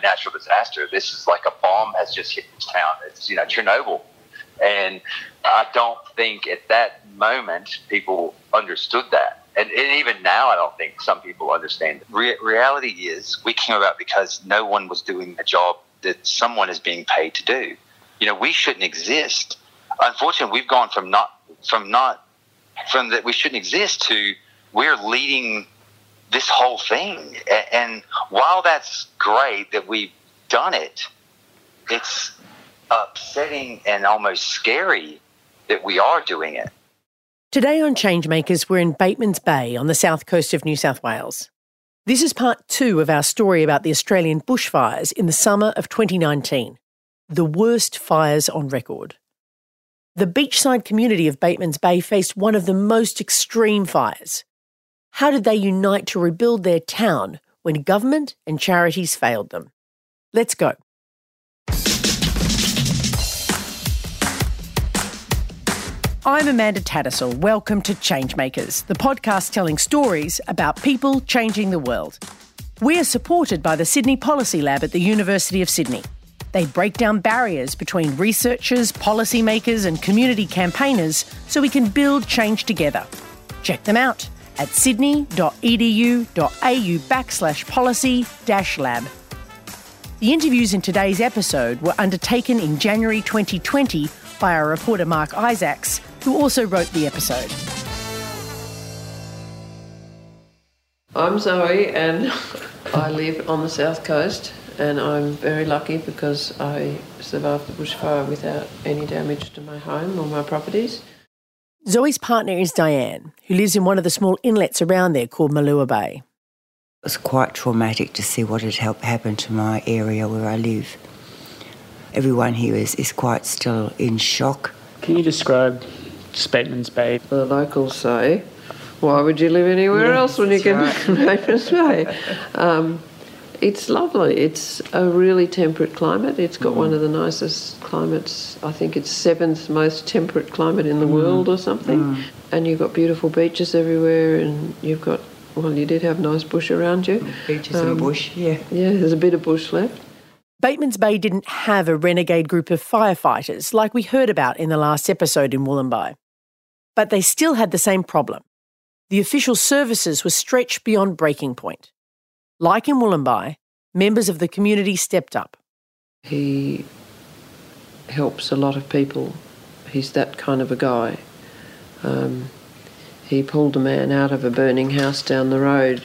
natural disaster. This is like a bomb has just hit this town. It's you know Chernobyl, and I don't think at that moment people understood that. And, and even now, I don't think some people understand. Re- reality is, we came about because no one was doing the job that someone is being paid to do. You know, we shouldn't exist. Unfortunately, we've gone from not from not from that we shouldn't exist to we're leading this whole thing. And while that's great that we've done it, it's upsetting and almost scary that we are doing it. Today on Changemakers, we're in Batemans Bay on the south coast of New South Wales. This is part two of our story about the Australian bushfires in the summer of 2019, the worst fires on record. The beachside community of Batemans Bay faced one of the most extreme fires. How did they unite to rebuild their town when government and charities failed them? Let's go. I'm Amanda Tattersall. Welcome to Changemakers, the podcast telling stories about people changing the world. We are supported by the Sydney Policy Lab at the University of Sydney. They break down barriers between researchers, policymakers, and community campaigners so we can build change together. Check them out at sydney.edu.au backslash policy dash lab. The interviews in today's episode were undertaken in January 2020 by our reporter Mark Isaacs, who also wrote the episode. I'm Zoe and I live on the south coast and I'm very lucky because I survived the bushfire without any damage to my home or my properties. Zoe's partner is Diane, who lives in one of the small inlets around there called Malua Bay. It was quite traumatic to see what had happened to my area where I live. Everyone here is, is quite still in shock. Can you describe Batemans Bay? The locals say, why would you live anywhere yeah, else when you can right. live Batemans Bay? Um, it's lovely. It's a really temperate climate. It's got mm. one of the nicest climates. I think it's seventh most temperate climate in the mm. world or something. Mm. And you've got beautiful beaches everywhere, and you've got well, you did have nice bush around you. Beaches um, and bush, yeah. Yeah, there's a bit of bush left. Batemans Bay didn't have a renegade group of firefighters like we heard about in the last episode in Wollombi. But they still had the same problem. The official services were stretched beyond breaking point. Like in Wollombi, members of the community stepped up. He helps a lot of people. He's that kind of a guy. Um, he pulled a man out of a burning house down the road.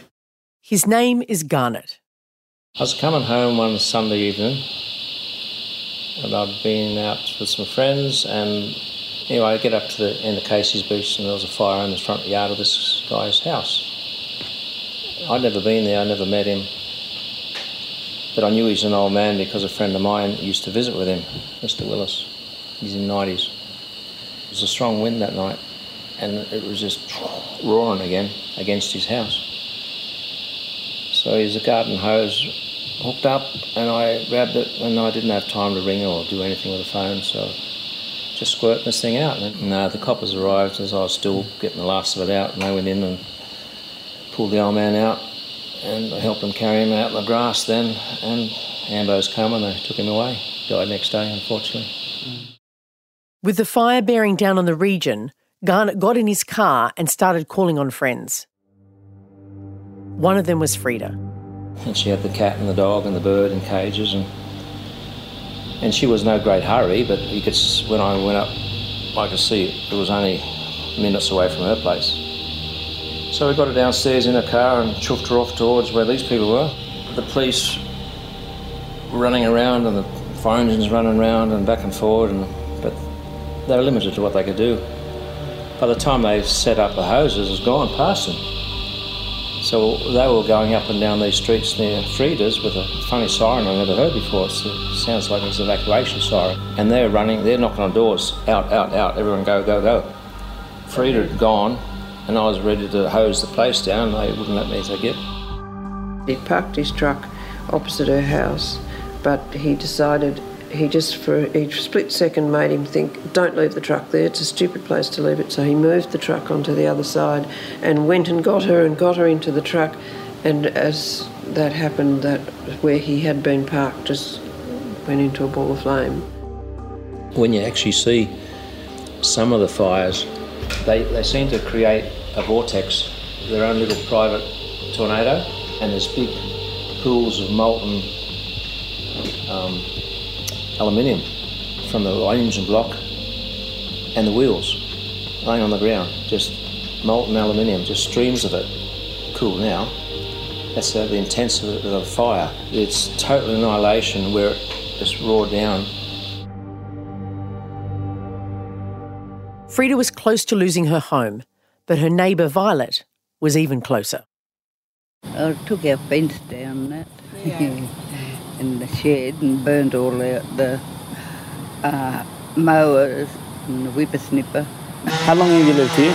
His name is Garnet. I was coming home one Sunday evening and I'd been out with some friends and anyway I get up to the end of Casey's Beach and there was a fire in the front yard of this guy's house. I'd never been there, I never met him. But I knew he's an old man because a friend of mine used to visit with him, Mr. Willis. He's in 90s. It was a strong wind that night, and it was just roaring again against his house. So he's a garden hose hooked up, and I grabbed it, and I didn't have time to ring or do anything with the phone, so just squirting this thing out. And uh, the coppers arrived as I was still getting the last of it out, and they went in and pulled the old man out and I helped them carry him out in the grass then and Ambos come and they took him away. Died next day, unfortunately. Mm. With the fire bearing down on the region, Garnet got in his car and started calling on friends. One of them was Frida. And she had the cat and the dog and the bird in cages and and she was no great hurry, but you could when I went up I could see it was only minutes away from her place. So we got her downstairs in a car and chuffed her off towards where these people were. The police were running around and the fire engines running around and back and forward, and, but they were limited to what they could do. By the time they set up the hoses, it was gone past them. So they were going up and down these streets near Frida's with a funny siren I never heard before. It sounds like it's an evacuation siren. And they're running, they're knocking on doors, out, out, out, everyone go, go, go. Frida had gone, and I was ready to hose the place down. They wouldn't let me take it. He parked his truck opposite her house, but he decided he just for a split second made him think, don't leave the truck there, it's a stupid place to leave it. So he moved the truck onto the other side and went and got her and got her into the truck. And as that happened, that where he had been parked just went into a ball of flame. When you actually see some of the fires, they, they seem to create a vortex, their own little private tornado, and there's big pools of molten um, aluminium from the engine block and the wheels laying on the ground, just molten aluminium, just streams of it. Cool now. That's uh, the intensity of the fire. It's total annihilation where it just roared down. Frida was close to losing her home, but her neighbour Violet was even closer. I took our fence down that in the shed and burned all out the uh, mowers and the whippersnipper. How long have you lived here?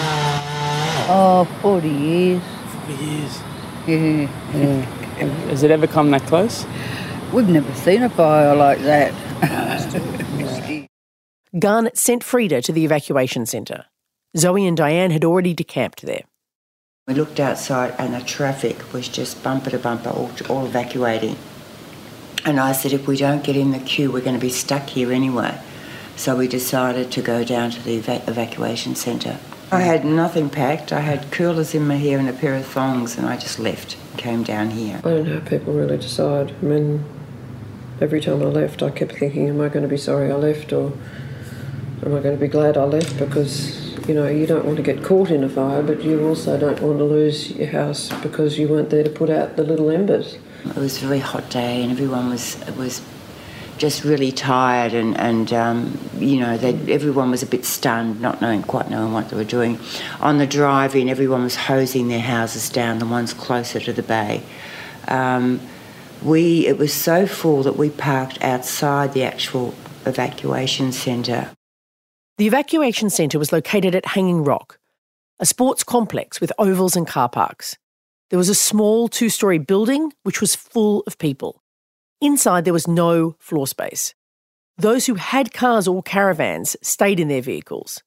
Oh, 40 years. 40 years. Yeah, yeah. Has it ever come that close? We've never seen a fire like that. Garnet sent Frida to the evacuation centre. Zoe and Diane had already decamped there. We looked outside and the traffic was just bumper to bumper, all, all evacuating. And I said, if we don't get in the queue, we're going to be stuck here anyway. So we decided to go down to the eva- evacuation centre. I had nothing packed. I had curlers in my hair and a pair of thongs, and I just left, came down here. I don't know how people really decide. I mean, every time I left, I kept thinking, am I going to be sorry I left or am I going to be glad I left? Because, you know, you don't want to get caught in a fire, but you also don't want to lose your house because you weren't there to put out the little embers. It was a very hot day, and everyone was was just really tired, and and um, you know, everyone was a bit stunned, not knowing quite knowing what they were doing. On the drive-in, everyone was hosing their houses down, the ones closer to the bay. Um, we it was so full that we parked outside the actual evacuation centre. The evacuation centre was located at Hanging Rock, a sports complex with ovals and car parks. There was a small two story building which was full of people. Inside, there was no floor space. Those who had cars or caravans stayed in their vehicles.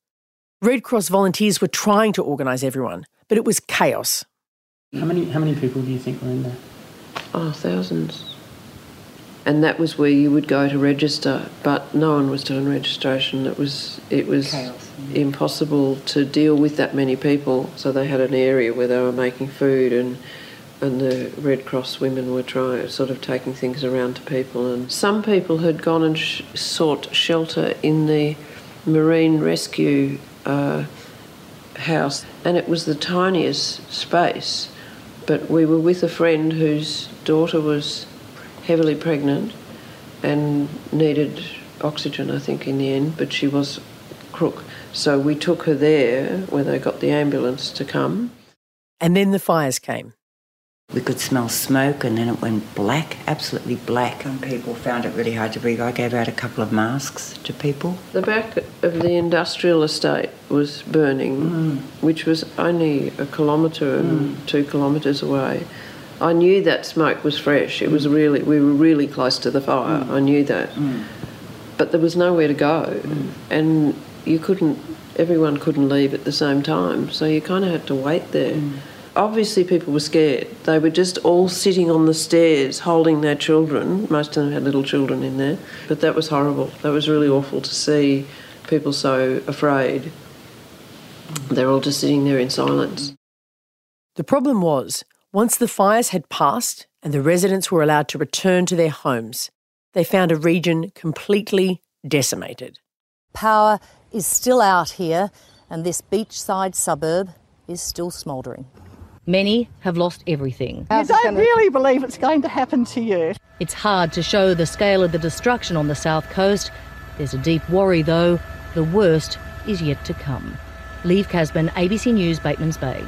Red Cross volunteers were trying to organise everyone, but it was chaos. How many how many people do you think were in there? Oh, thousands. And that was where you would go to register, but no one was doing registration. It was it was impossible to deal with that many people. So they had an area where they were making food, and and the Red Cross women were trying sort of taking things around to people. And some people had gone and sh- sought shelter in the marine rescue uh, house, and it was the tiniest space. But we were with a friend whose daughter was heavily pregnant and needed oxygen, I think, in the end, but she was crook. So we took her there where they got the ambulance to come. And then the fires came. We could smell smoke, and then it went black, absolutely black. And people found it really hard to breathe. I gave out a couple of masks to people. The back of the industrial estate was burning, mm. which was only a kilometre and mm. two kilometres away. I knew that smoke was fresh. It was mm. really, we were really close to the fire. Mm. I knew that. Mm. But there was nowhere to go. And you couldn't, everyone couldn't leave at the same time. So you kind of had to wait there. Obviously, people were scared. They were just all sitting on the stairs holding their children. Most of them had little children in there. But that was horrible. That was really awful to see people so afraid. They're all just sitting there in silence. The problem was, once the fires had passed and the residents were allowed to return to their homes, they found a region completely decimated. Power is still out here, and this beachside suburb is still smouldering. Many have lost everything. You don't really believe it's going to happen to you. It's hard to show the scale of the destruction on the south coast. There's a deep worry, though, the worst is yet to come. Liv Casben, ABC News, Bateman's Bay.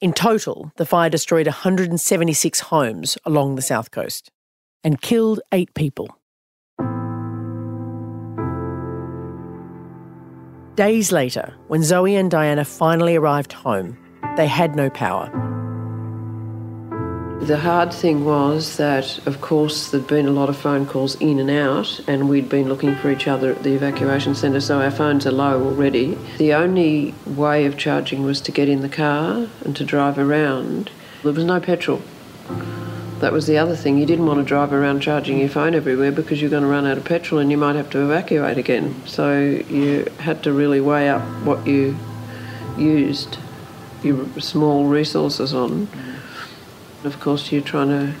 In total, the fire destroyed 176 homes along the south coast and killed eight people. Days later, when Zoe and Diana finally arrived home, they had no power. The hard thing was that, of course, there'd been a lot of phone calls in and out, and we'd been looking for each other at the evacuation centre, so our phones are low already. The only way of charging was to get in the car and to drive around. There was no petrol. That was the other thing. You didn't want to drive around charging your phone everywhere because you're going to run out of petrol and you might have to evacuate again. So you had to really weigh up what you used your small resources on. Of course, you're trying to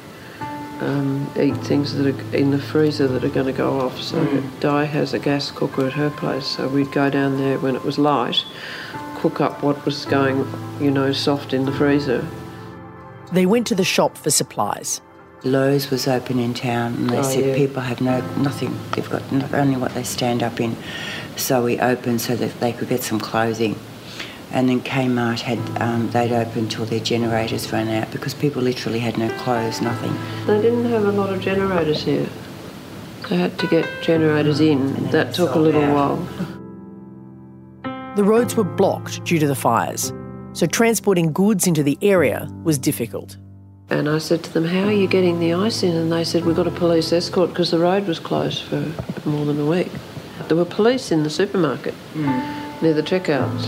um, eat things that are in the freezer that are going to go off. So Di has a gas cooker at her place, so we'd go down there when it was light, cook up what was going, you know, soft in the freezer. They went to the shop for supplies. Lowe's was open in town, and they Oh, said yeah. people have no nothing. They've got not only what they stand up in. So we opened so that they could get some clothing. And then Kmart had um, they'd open till their generators ran out because people literally had no clothes, nothing. They didn't have a lot of generators here. They had to get generators in. That took a little while. The roads were blocked due to the fires, so transporting goods into the area was difficult. And I said to them, How are you getting the ice in? And they said, We've got a police escort because the road was closed for more than a week. There were police in the supermarket near the checkouts.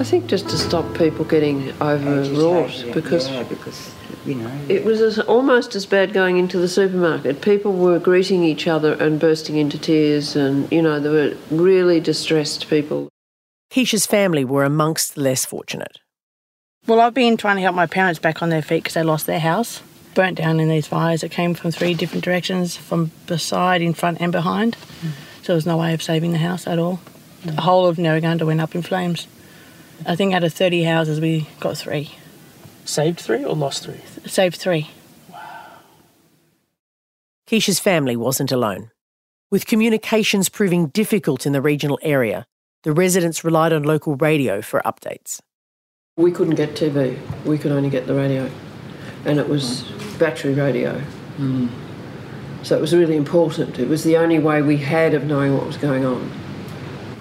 I think just to stop people getting overwrought Agitated, because yeah, because you know it was as, almost as bad going into the supermarket. People were greeting each other and bursting into tears, and you know, there were really distressed people. Keisha's family were amongst the less fortunate. Well, I've been trying to help my parents back on their feet because they lost their house. Burnt down in these fires. It came from three different directions from beside, in front, and behind. Mm. So there was no way of saving the house at all. The whole of Nerrigundah went up in flames. I think out of 30 houses, we got three. Saved three or lost three? Saved three. Wow. Keisha's family wasn't alone. With communications proving difficult in the regional area, the residents relied on local radio for updates. We couldn't get TV, we could only get the radio. And it was battery radio. Hmm. So it was really important. It was the only way we had of knowing what was going on.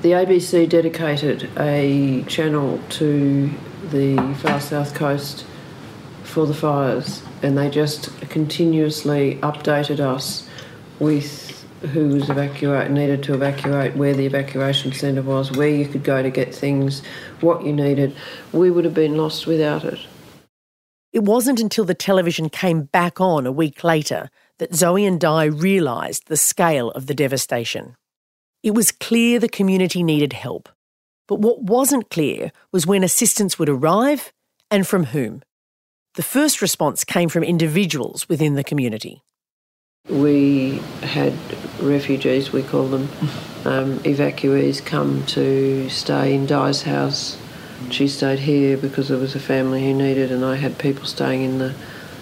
The ABC dedicated a channel to the far south coast for the fires, and they just continuously updated us with who was evacuate needed to evacuate, where the evacuation centre was, where you could go to get things, what you needed. We would have been lost without it. It wasn't until the television came back on a week later that Zoe and Di realised the scale of the devastation. It was clear the community needed help. But what wasn't clear was when assistance would arrive and from whom. The first response came from individuals within the community. We had refugees, we call them, um, evacuees come to stay in Di's house. She stayed here because there was a family who needed, and I had people staying in the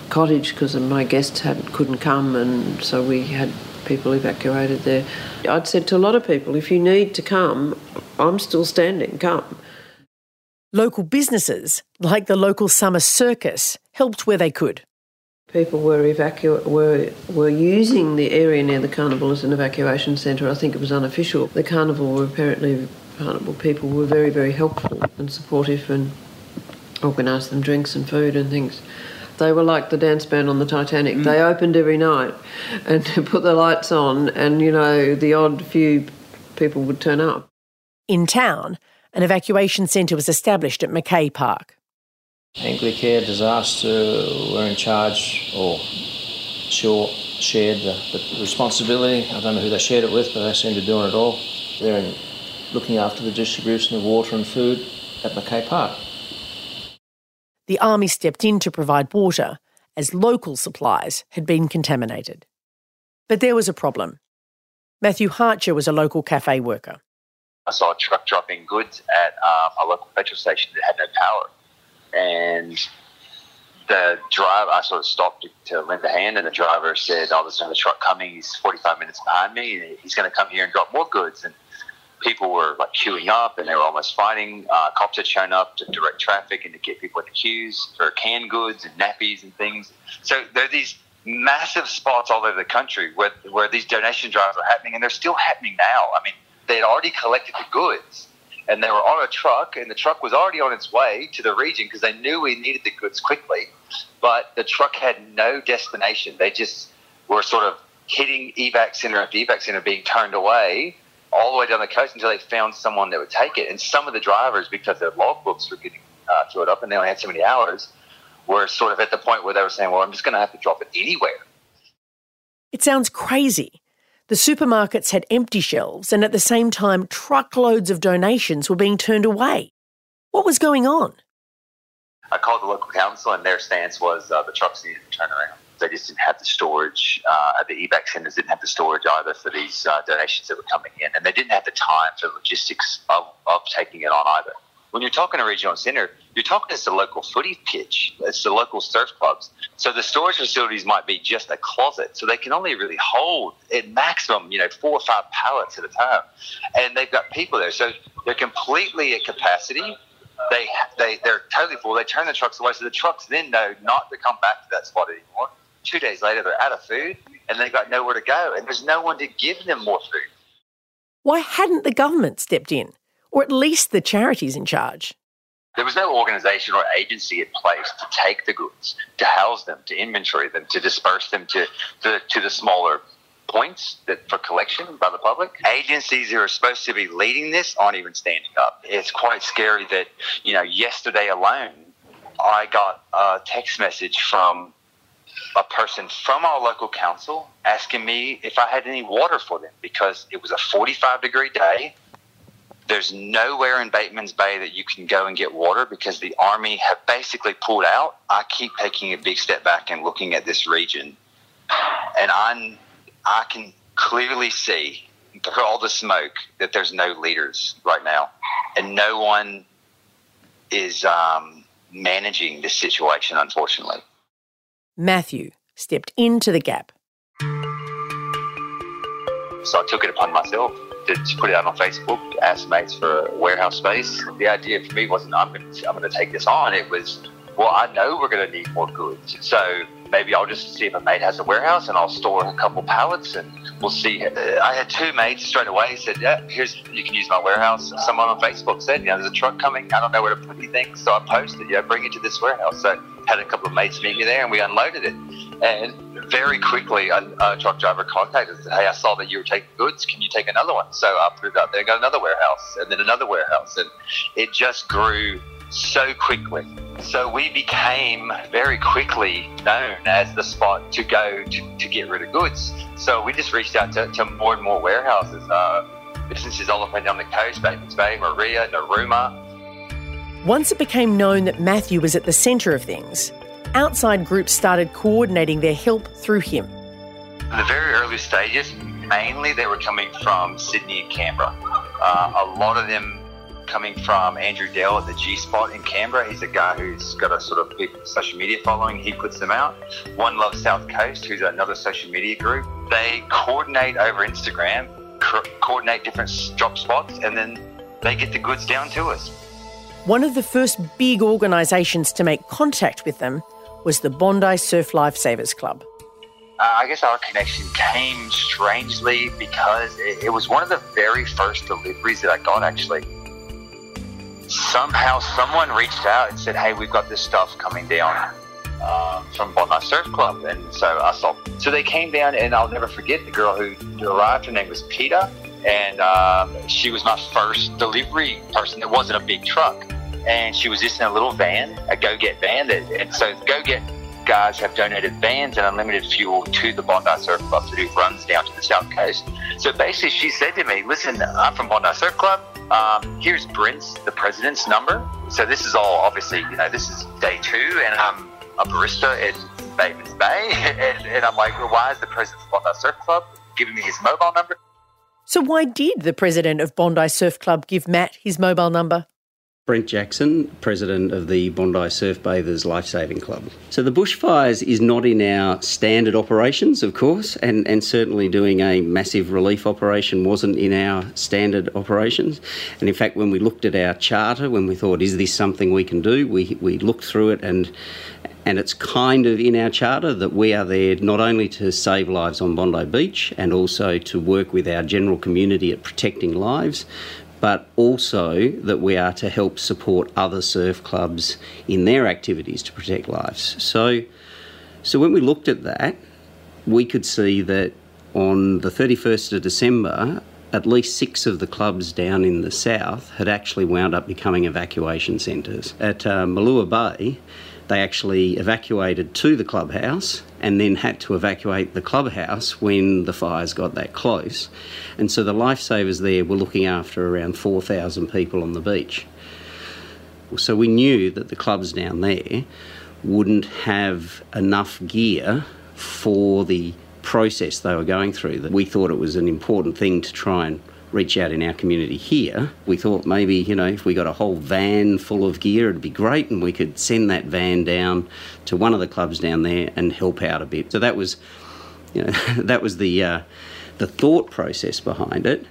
cottage because my guests had couldn't come, and so we had people evacuated there. I'd said to a lot of people, if you need to come, I'm still standing. Come. Local businesses, like the local summer circus, helped where they could. People were evacu- were were using the area near the carnival as an evacuation centre. I think it was unofficial. The carnival were apparently carnival people were very very helpful and supportive and organised them drinks and food and things. They were like the dance band on the Titanic. Mm. They opened every night and put the lights on, and you know the odd few people would turn up. In town, an evacuation centre was established at Mackay Park. Anglicare Disaster were in charge, or sure, shared the, the responsibility. I don't know who they shared it with, but they seem to be doing it all. They're in looking after the distribution of water and food at Mackay Park. The army stepped in to provide water as local supplies had been contaminated. But there was a problem. Matthew Harcher was a local cafe worker. I saw a truck dropping goods at um, a local petrol station that had no power. And the driver, I sort of stopped to, lend a hand, and the driver said, Oh, there's another truck coming. He's 45 minutes behind me, and he's going to come here and drop more goods. And people were like queuing up, and they were almost fighting. Uh, cops had shown up to direct traffic and to get people in the queues for canned goods and nappies and things. So there are these massive spots all over the country where, where these donation drives are happening, and they're still happening now. I mean, they had already collected the goods and they were on a truck and the truck was already on its way to the region because they knew we needed the goods quickly but the truck had no destination they just were sort of hitting evac center after evac center being turned away all the way down the coast until they found someone that would take it and some of the drivers because their logbooks were getting uh, filled up and they only had so many hours were sort of at the point where they were saying, well, I'm just going to have to drop it anywhere. It sounds crazy. The supermarkets had empty shelves, and at the same time, truckloads of donations were being turned away. What was going on? I called the local council, and their stance was uh, the trucks needed to turn around. They just didn't have the storage. Uh, the evac centres didn't have the storage either for these uh, donations that were coming in, and they didn't have the time for logistics of, of taking it on either. When you're talking a regional centre, you're talking as the local footy pitch, it's the local surf clubs. So the storage facilities might be just a closet, so they can only really hold at maximum, you know, four or five pallets at a time, and they've got people there, so they're completely at capacity they they they're totally full. They turn the trucks away, so the trucks then know not to come back to that spot anymore. Two days later, they're out of food and they've got nowhere to go, and there's no one to give them more food. Why hadn't the government stepped in, or at least the charities in charge? There was no organisation or agency in place to take the goods, to house them, to inventory them, to disperse them to, to, to the smaller points that for collection by the public. Agencies that are supposed to be leading this aren't even standing up. It's quite scary that, you know, yesterday alone, I got a text message from a person from our local council asking me if I had any water for them because it was a 45 degree day. There's nowhere in Bateman's Bay that you can go and get water because the army have basically pulled out. I keep taking a big step back and looking at this region, and I'm I can clearly see through all the smoke that there's no leaders right now, and no one is um, managing this situation, unfortunately. Matthew stepped into the gap. So I took it upon myself to, to put it out on Facebook, ask mates for warehouse space. The idea for me wasn't I'm going I'm going to take this on. It was well, I know we're going to need more goods, so maybe I'll just see if a mate has a warehouse and I'll store a couple pallets and we'll see. Uh, I had two mates straight away He said, "Yeah, here's you can use my warehouse." Someone on Facebook said, "You know, there's a truck coming. I don't know where to put anything, so I posted, yeah, bring it to this warehouse." So had a couple of mates meet me there and we unloaded it. And very quickly, a, a truck driver contacted us. Hey, I saw that you were taking goods. Can you take another one? So I put it up there, got another warehouse, and then another warehouse, and it just grew so quickly. So we became very quickly known as the spot to go to, to get rid of goods. So we just reached out to, to more and more warehouses, uh, businesses all up and down the coast, Batemans Bay, Moruya, Narooma. Once it became known that Matthew was at the centre of things, outside groups started coordinating their help through him. In the very early stages, mainly they were coming from Sydney and Canberra. Uh, a lot of them coming from Andrew Dell at the G Spot in Canberra. He's a guy who's got a sort of big social media following. He puts them out. One Love South Coast, who's another social media group. They coordinate over Instagram, co- coordinate different drop spots, and then they get the goods down to us. One of the first big organisations to make contact with them was the Bondi Surf Lifesavers Club. Uh, I guess our connection came strangely because it, it was one of the very first deliveries that I got actually somehow someone reached out and said, "Hey, we've got this stuff coming down uh, from Bondi Surf Club," and so I saw. So they came down, and I'll never forget the girl who arrived. Her name was Peter, and um, she was my first delivery person. It wasn't a big truck, and she was just in a little van, a GoGet van. That, and so GoGet guys have donated vans and unlimited fuel to the Bondi Surf Club that runs down to the south coast. So basically, she said to me, "Listen, I'm from Bondi Surf Club." Um, here's Brent's, the president's number. So this is all obviously, you know, this is day two, and I'm a barista in Batemans Bay, and, and I'm like, well, why is the president of Bondi Surf Club giving me his mobile number? So why did the president of Bondi Surf Club give Matt his mobile number? Brent Jackson, president of the Bondi Surf Bathers Lifesaving Club. So the bushfires is not in our standard operations, of course, and, and certainly doing a massive relief operation wasn't in our standard operations. And in fact, when we looked at our charter, when we thought, is this something we can do, we, we looked through it and and it's kind of in our charter that we are there not only to save lives on Bondi Beach and also to work with our general community at protecting lives, but also that we are to help support other surf clubs in their activities to protect lives. So, so when we looked at that, we could see that on the 31st of December, at least six of the clubs down in the south had actually wound up becoming evacuation centres. At uh, Bay, they actually evacuated to the clubhouse and then had to evacuate the clubhouse when the fires got that close. And so the lifesavers there were looking after around 4,000 people on the beach. So we knew that the clubs down there wouldn't have enough gear for the process they were going through. That we thought it was an important thing to try and reach out in our community here. We thought maybe, you know, if we got a whole van full of gear, it'd be great, and we could send that van down to one of the clubs down there and help out a bit. So that was, you know, that was the uh, the thought process behind it.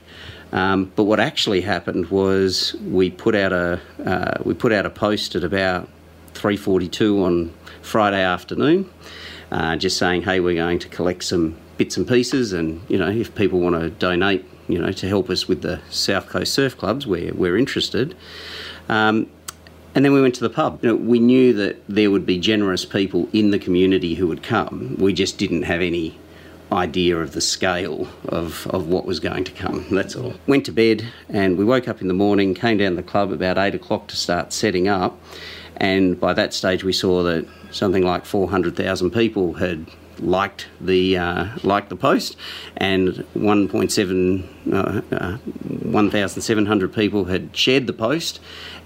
Um, but what actually happened was we put out a uh, we put out a post at about 3:42 on Friday afternoon, uh, just saying, "Hey, we're going to collect some bits and pieces, and you know, if people want to donate, you know, to help us with the South Coast Surf Clubs, we're we're interested." Um, and then we went to the pub. You know, we knew that there would be generous people in the community who would come. We just didn't have any idea of the scale of, of what was going to come. That's all. Went to bed and we woke up in the morning, came down to the club about eight o'clock to start setting up. And by that stage, we saw that something like 400,000 people had liked the uh, liked the post, and 1.7 uh, uh, 1,700 people had shared the post,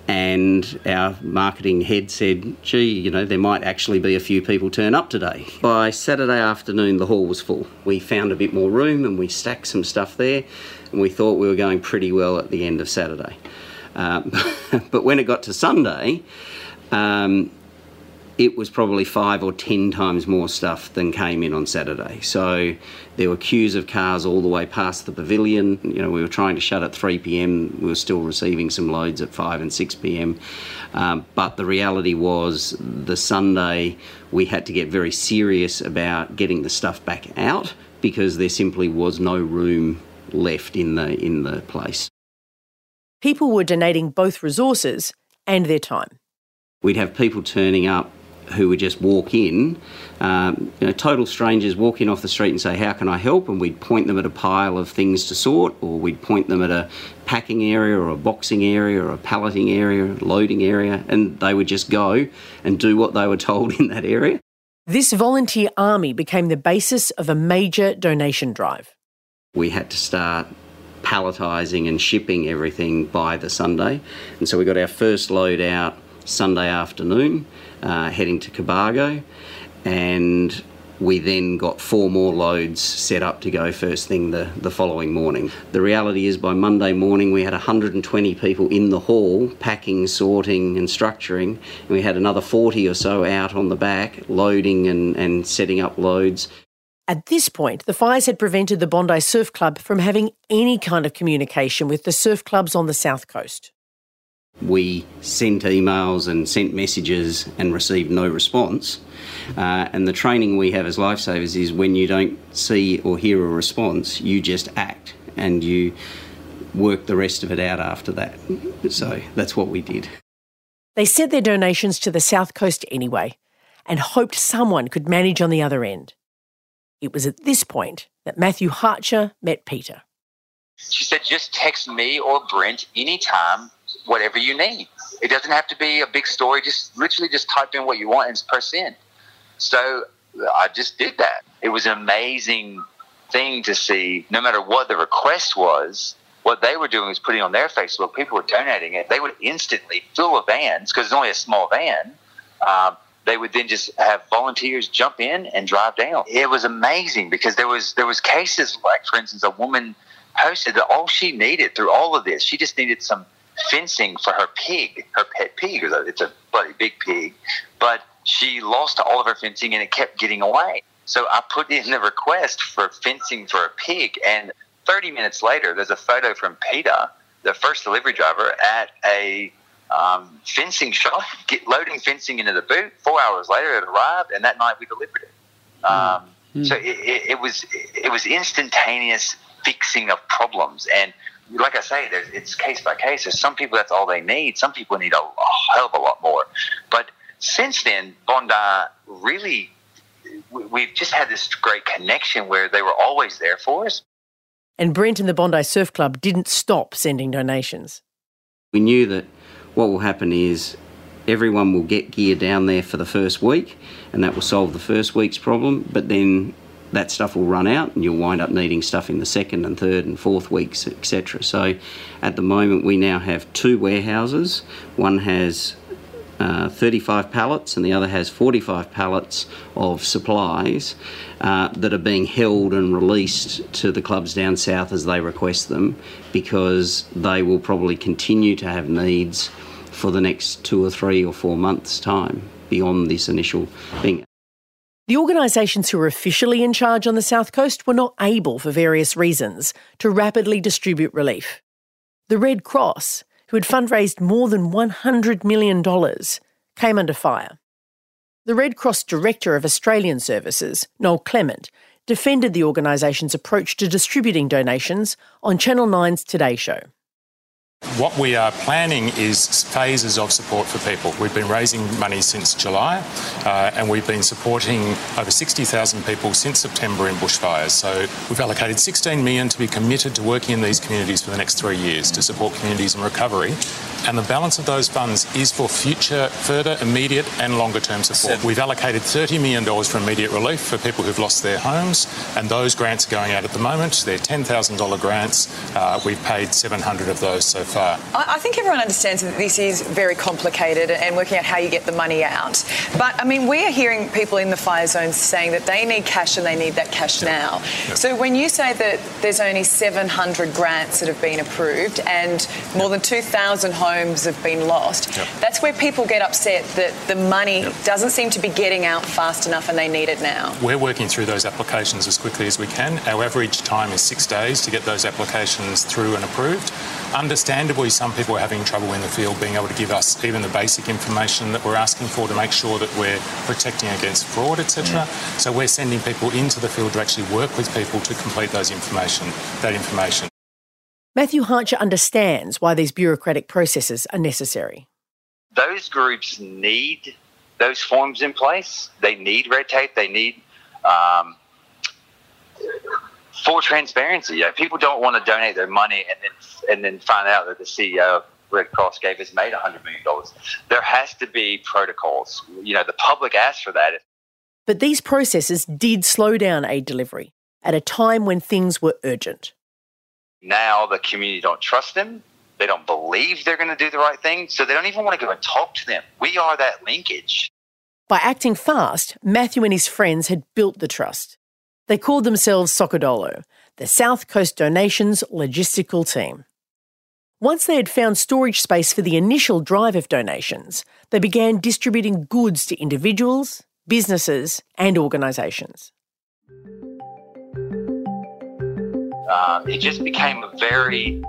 and our marketing head said, gee, you know, there might actually be a few people turn up today. By Saturday afternoon, the hall was full. We found a bit more room and we stacked some stuff there, and we thought we were going pretty well at the end of Saturday. Um, but when it got to Sunday, um, it was probably five or ten times more stuff than came in on Saturday. So there were queues of cars all the way past the pavilion. You know, we were trying to shut at 3 p.m. We were still receiving some loads at 5 and 6 p.m. Um, but the reality was the Sunday we had to get very serious about getting the stuff back out because there simply was no room left in the in the place. People were donating both resources and their time. We'd have people turning up who would just walk in, um, you know, total strangers walk in off the street and say, How can I help? And we'd point them at a pile of things to sort, or we'd point them at a packing area, or a boxing area, or a palleting area, loading area, and they would just go and do what they were told in that area. This volunteer army became the basis of a major donation drive. We had to start palletising and shipping everything by the Sunday. And so we got our first load out Sunday afternoon uh, heading to Cobargo, and we then got four more loads set up to go first thing the, the following morning. The reality is, by Monday morning, we had 120 people in the hall packing, sorting, and structuring, and we had another 40 or so out on the back loading and, and setting up loads. At this point, the fires had prevented the Bondi Surf Club from having any kind of communication with the surf clubs on the south coast we sent emails and sent messages and received no response. Uh, and the training we have as lifesavers is when you don't see or hear a response, you just act and you work the rest of it out after that. So that's what we did. They sent their donations to the South Coast anyway and hoped someone could manage on the other end. It was at this point that Matthew Harcher met Peter. She said, just text me or Brent anytime whatever you need. It doesn't have to be a big story. Just literally just type in what you want and press in. So I just did that. It was an amazing thing to see. No matter what the request was, what they were doing was putting on their Facebook. People were donating it. They would instantly fill the vans because it's only a small van. Um, they would then just have volunteers jump in and drive down. It was amazing because there was there was cases like, for instance, a woman posted that all she needed through all of this, she just needed some fencing for her pig, her pet pig. It's a bloody big pig, but she lost all of her fencing and it kept getting away. So I put in the request for fencing for a pig, and 30 minutes later, there's a photo from Peter, the first delivery driver, at a um, fencing shop, get, loading fencing into the boot. Four hours later, it arrived, and that night we delivered it. Um, mm. So it, it, it was it was instantaneous fixing of problems, and like I say, it's case by case. There's some people that's all they need. Some people need a, a hell of a lot more. But since then, Bondi really, we've just had this great connection where they were always there for us. And Brent and the Bondi Surf Club didn't stop sending donations. We knew that what will happen is everyone will get gear down there for the first week, and that will solve the first week's problem. But then that stuff will run out, and you'll wind up needing stuff in the second and third and fourth weeks, etc. So, at the moment, we now have two warehouses. One has uh, 35 pallets and the other has 45 pallets of supplies uh, that are being held and released to the clubs down south as they request them because they will probably continue to have needs for the next two or three or four months' time beyond this initial thing. The organisations who were officially in charge on the South Coast were not able, for various reasons, to rapidly distribute relief. The Red Cross, who had fundraised more than $100 million, came under fire. The Red Cross Director of Australian Services, Noel Clement, defended the organisation's approach to distributing donations on Channel 9's Today Show. What we are planning is phases of support for people. We've been raising money since July uh, and we've been supporting over 60,000 people since September in bushfires. So we've allocated 16 million to be committed to working in these communities for the next three years to support communities in recovery. And the balance of those funds is for future, further, immediate and longer term support. We've allocated $30 million for immediate relief for people who've lost their homes and those grants are going out at the moment. They're $10,000 grants. Uh, we've paid 700 of those so far. I think everyone understands that this is very complicated and working out how you get the money out. But I mean, we are hearing people in the fire zones saying that they need cash and they need that cash yep. now. Yep. So when you say that there's only 700 grants that have been approved and more than 2,000 homes have been lost, yep. that's where people get upset that the money doesn't seem to be getting out fast enough and they need it now. We're working through those applications as quickly as we can. Our average time is six days to get those applications through and approved. Understandably, some people are having trouble in the field being able to give us even the basic information that we're asking for to make sure that we're protecting against fraud, etc. Mm. So we're sending people into the field to actually work with people to complete those information, that information. Matthew Harcher understands why these bureaucratic processes are necessary. Those groups need those forms in place. They need red tape. They need um, full transparency. You know, people don't want to donate their money and then and then find out that the CEO of Red Cross gave us made $100 million. There has to be protocols. You know, the public asks for that. But these processes did slow down aid delivery at a time when things were urgent. Now the community don't trust them. They don't believe they're going to do the right thing, so they don't even want to go and talk to them. We are that linkage. By acting fast, Matthew and his friends had built the trust. They called themselves Socodolo, the South Coast Donations logistical team. Once they had found storage space for the initial drive of donations, they began distributing goods to individuals, businesses, and organisations. Uh, it just became a very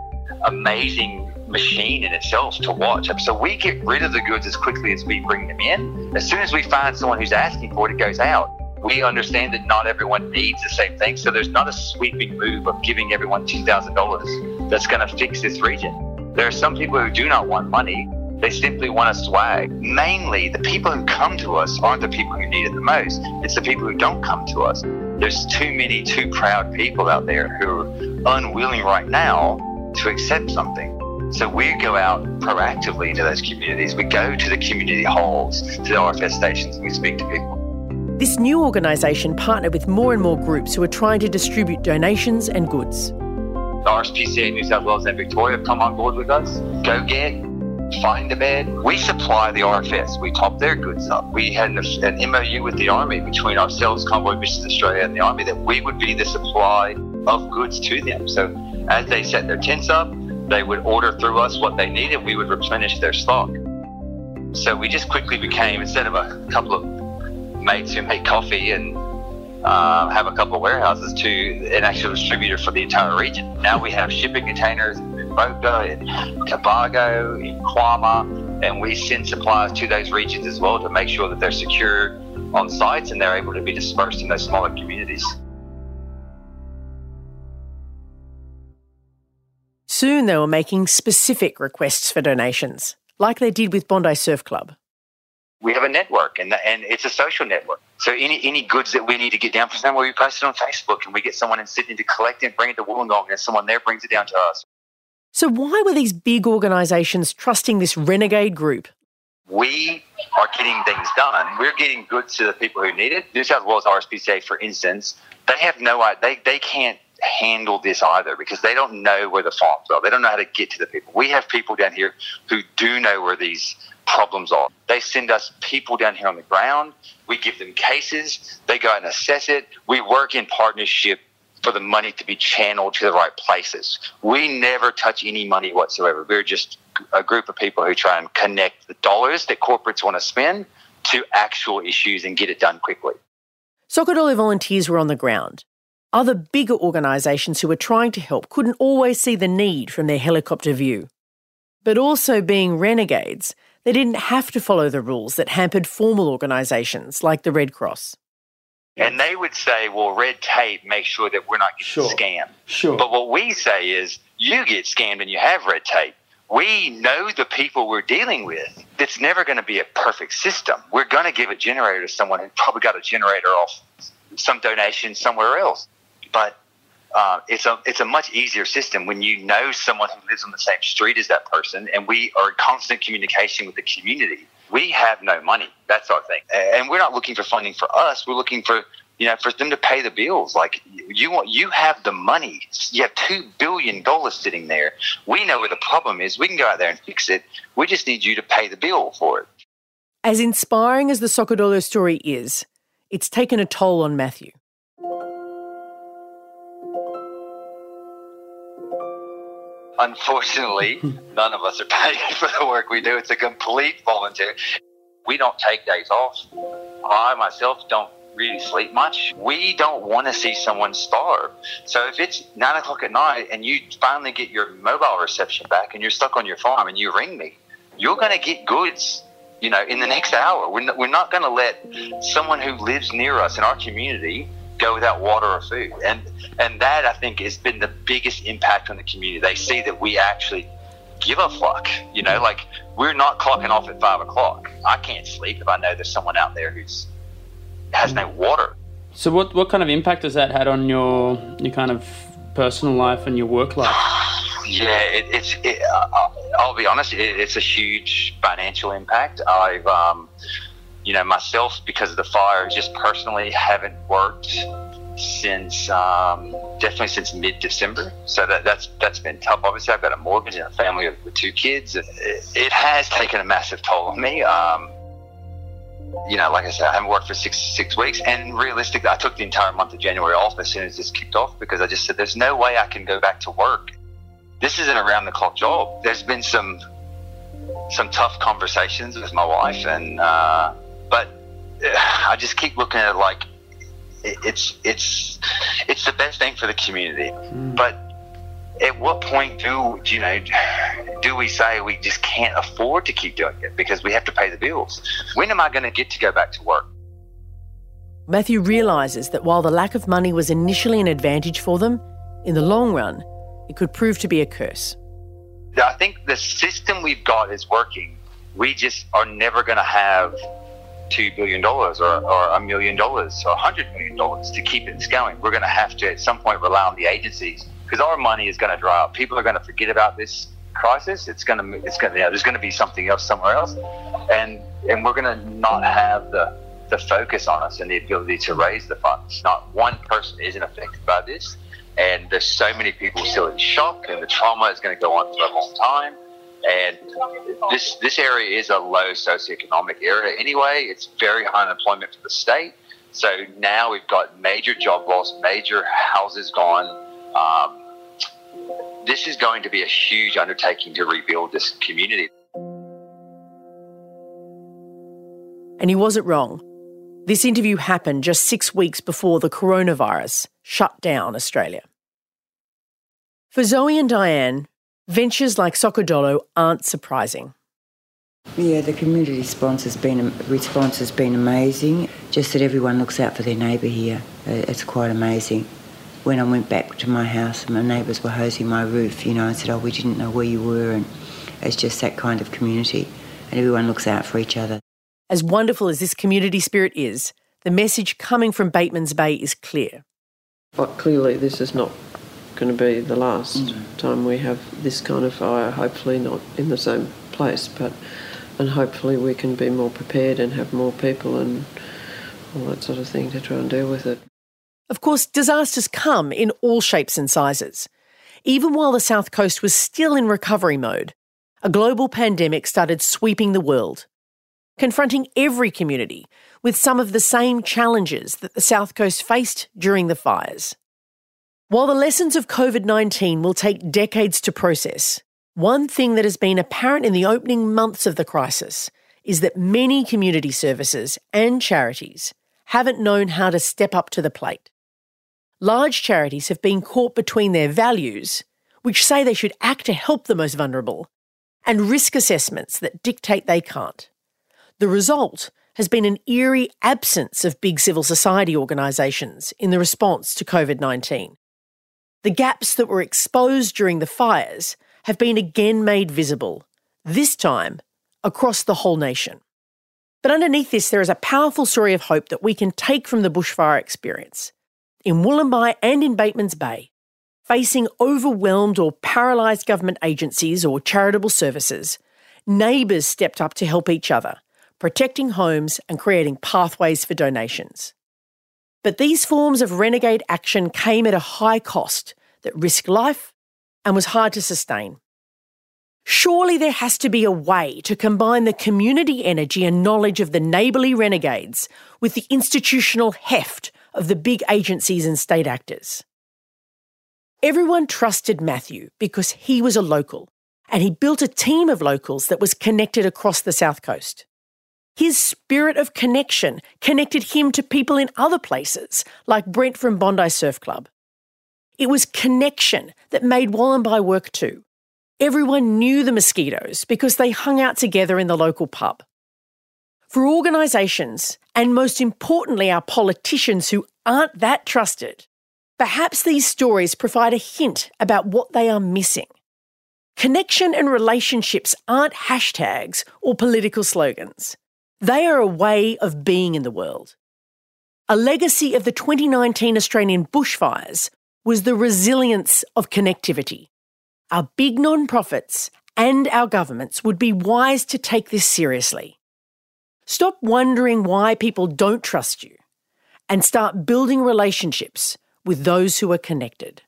amazing machine in itself to watch. So we get rid of the goods as quickly as we bring them in. As soon as we find someone who's asking for it, it goes out we understand that not everyone needs the same thing. So there's not a sweeping move of giving everyone $2,000 that's going to fix this region. There are some people who do not want money. They simply want a swag. Mainly, the people who come to us aren't the people who need it the most. It's the people who don't come to us. There's too many too proud people out there who are unwilling right now to accept something. So we go out proactively into those communities. We go to the community halls, to the RFS stations, and we speak to people. This new organisation partnered with more and more groups who are trying to distribute donations and goods. The RSPCA New South Wales and Victoria have come on board with us. Go get, find a bed. We supply the RFS. We top their goods up. We had an MOU with the Army between ourselves, Convoy Missions Australia, and the Army that we would be the supply of goods to them. So as they set their tents up, they would order through us what they needed. We would replenish their stock. So we just quickly became, instead of a couple of mates who make coffee and uh, have a couple of warehouses to an actual distributor for the entire region. Now we have shipping containers in Bega, in Cobargo, in Quaama, and we send supplies to those regions as well to make sure that they're secure on sites and they're able to be dispersed in those smaller communities. Soon they were making specific requests for donations, like they did with Bondi Surf Club we have a network and, and it's a social network. So any, any goods that we need to get down for somewhere, we post it on Facebook and we get someone in Sydney to collect it and bring it to Wollongong and someone there brings it down to us. So why were these big organisations trusting this renegade group we are getting things done. We're getting goods to the people who need it. New South Wales RSPCA, for instance, they have no they they can't handle this either because they don't know where the farms are. They don't know how to get to the people. We have people down here who do know where these problems are. They send us people down here on the ground. We give them cases. They go and assess it. We work in partnership for the money to be channeled to the right places. We never touch any money whatsoever. We're just a group of people who try and connect the dollars that corporates want to spend to actual issues and get it done quickly. Socodolo volunteers were on the ground. Other bigger organisations who were trying to help couldn't always see the need from their helicopter view. But also being renegades, they didn't have to follow the rules that hampered formal organisations like the Red Cross. And they would say, well, red tape makes sure that we're not getting Sure. scammed. Sure. But what we say is, you get scammed and you have red tape. We know the people we're dealing with. It's never going to be a perfect system. We're going to give a generator to someone who probably got a generator off some donation somewhere else. But uh, it's a it's a much easier system when you know someone who lives on the same street as that person, and we are in constant communication with the community. We have no money. That's our thing, and we're not looking for funding for us. We're looking for you know for them to pay the bills. Like you want, you have the money. You have two billion dollars sitting there. We know where the problem is. We can go out there and fix it. We just need you to pay the bill for it. As inspiring as the Socodolo story is, it's taken a toll on Matthew. Unfortunately, none of us are paid for the work we do. It's a complete volunteer. We don't take days off. I myself don't really sleep much. We don't want to see someone starve. So if it's nine o'clock at night and you finally get your mobile reception back and you're stuck on your farm and you ring me, you're going to get goods. You know, in the next hour, we're not, we're not going to let someone who lives near us in our community go without water or food. And and that I think has been the biggest impact on the community. They see that we actually give a fuck. You know, like we're not clocking off at five o'clock. I can't sleep if I know there's someone out there who's has no water. So what what kind of impact has that had on your your kind of personal life and your work life? Yeah, it, it's. It, uh, I'll be honest. It, it's a huge financial impact. I've, um, you know, myself because of the fire, just personally haven't worked since um, definitely since mid December. So that, that's that's been tough. Obviously, I've got a mortgage and a family with, two kids. It, it has taken a massive toll on me. Um, you know, like I said, I haven't worked for six six weeks, and realistically, I took the entire month of January off as soon as this kicked off because I just said, "There's no way I can go back to work. This is an around the clock job." There's been some some tough conversations with my wife, and uh, but uh, I just keep looking at it like it's it's it's the best thing for the community, but at what point do you know do we say we just can't afford to keep doing it because we have to pay the bills? When am i going to get to go back to work? Matthew realises that while the lack of money was initially an advantage for them, in the long run, it could prove to be a curse. i think the system we've got is working. We just are never going to have two billion dollars or, a million dollars or a hundred million dollars to keep it going. We're going to have to at some point rely on the agencies because our money is going to dry up. People are going to forget about this crisis. It's going to it's going to you know, there's going to be something else somewhere else. And and we're going to not have the the focus on us and the ability to raise the funds. Not one person isn't affected by this. And there's so many people still in shock and the trauma is going to go on for a long time and this this area is a low socioeconomic area anyway. It's very high unemployment for the state. So now we've got major job loss, major houses gone. Um, this is going to be a huge undertaking to rebuild this community. And he wasn't wrong. This interview happened just six weeks before the coronavirus shut down Australia. For Zoe and Diane, ventures like Socodolo aren't surprising. Yeah, the community response has been response has been amazing. Just that everyone looks out for their neighbour here. Uh, It's quite amazing. When I went back to my house, my neighbours were hosing my roof. You know, I said, "Oh, we didn't know where you were," and it's just that kind of community, and everyone looks out for each other. As wonderful as this community spirit is, the message coming from Batemans Bay is clear. But clearly, this is not going to be the last mm. time we have this kind of fire. Hopefully, not in the same place. But and hopefully we can be more prepared and have more people and all that sort of thing to try and deal with it. Of course, disasters come in all shapes and sizes. Even while the South Coast was still in recovery mode, a global pandemic started sweeping the world, confronting every community with some of the same challenges that the South Coast faced during the fires. While the lessons of COVID 19 will take decades to process, one thing that has been apparent in the opening months of the crisis is that many community services and charities haven't known how to step up to the plate. Large charities have been caught between their values, which say they should act to help the most vulnerable, and risk assessments that dictate they can't. The result has been an eerie absence of big civil society organisations in the response to COVID 19. The gaps that were exposed during the fires have been again made visible, this time across the whole nation. But underneath this, there is a powerful story of hope that we can take from the bushfire experience. In Wollombi and in Batemans Bay, facing overwhelmed or paralysed government agencies or charitable services, neighbours stepped up to help each other protecting homes and creating pathways for donations. But these forms of renegade action came at a high cost that risked life and was hard to sustain. Surely there has to be a way to combine the community energy and knowledge of the neighbourly renegades with the institutional heft of the big agencies and state actors. Everyone trusted Matthew because he was a local and he built a team of locals that was connected across the South Coast. His spirit of connection connected him to people in other places, like Brent from Bondi Surf Club. It was connection that made Wollombi work too. Everyone knew the mosquitoes because they hung out together in the local pub. For organisations, and most importantly, our politicians who aren't that trusted, perhaps these stories provide a hint about what they are missing. Connection and relationships aren't hashtags or political slogans. They are a way of being in the world. A legacy of the 2019 Australian bushfires was the resilience of connectivity. Our big non-profits and our governments would be wise to take this seriously. Stop wondering why people don't trust you and start building relationships with those who are connected.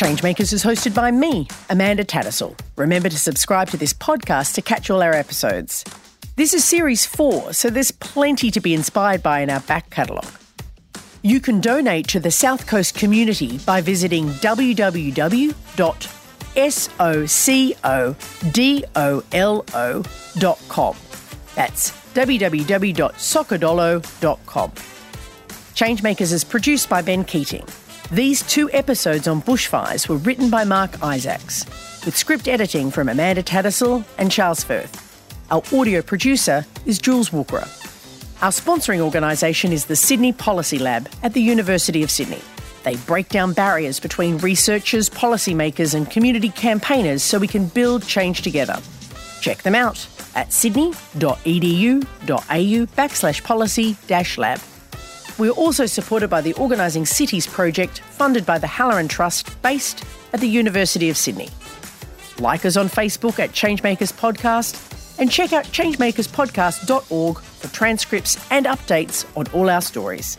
Changemakers is hosted by me, Amanda Tattersall. Remember to subscribe to this podcast to catch all our episodes. This is series four, so there's plenty to be inspired by in our back catalogue. You can donate to the South Coast community by visiting www.socodolo.com. That's www.socodolo.com. Changemakers is produced by Ben Keating. These two episodes on bushfires were written by Mark Isaacs, with script editing from Amanda Tattersall and Charles Firth. Our audio producer is Jules Walker. Our sponsoring organisation is the Sydney Policy Lab at the University of Sydney. They break down barriers between researchers, policymakers, and community campaigners so we can build change together. Check them out at sydney.edu.au backslash policy dash lab. We are also supported by the Organising Cities project funded by the Halloran Trust based at the University of Sydney. Like us on Facebook at Changemakers Podcast and check out changemakerspodcast.org for transcripts and updates on all our stories.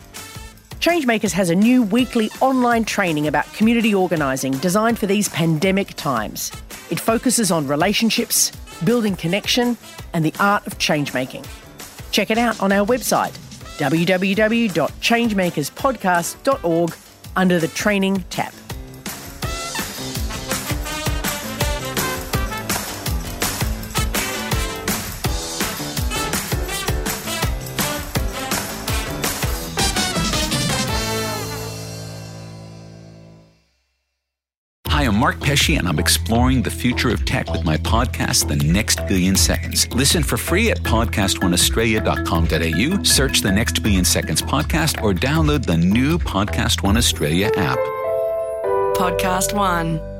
Changemakers has a new weekly online training about community organising designed for these pandemic times. It focuses on relationships, building connection, and the art of changemaking. Check it out on our website www.changemakerspodcast.org under the Training tab. Mark Pesce, and I'm exploring the future of tech with my podcast, The Next Billion Seconds. Listen for free at podcastoneaustralia.com.au, search the Next Billion Seconds podcast, or download the new Podcast One Australia app. Podcast One.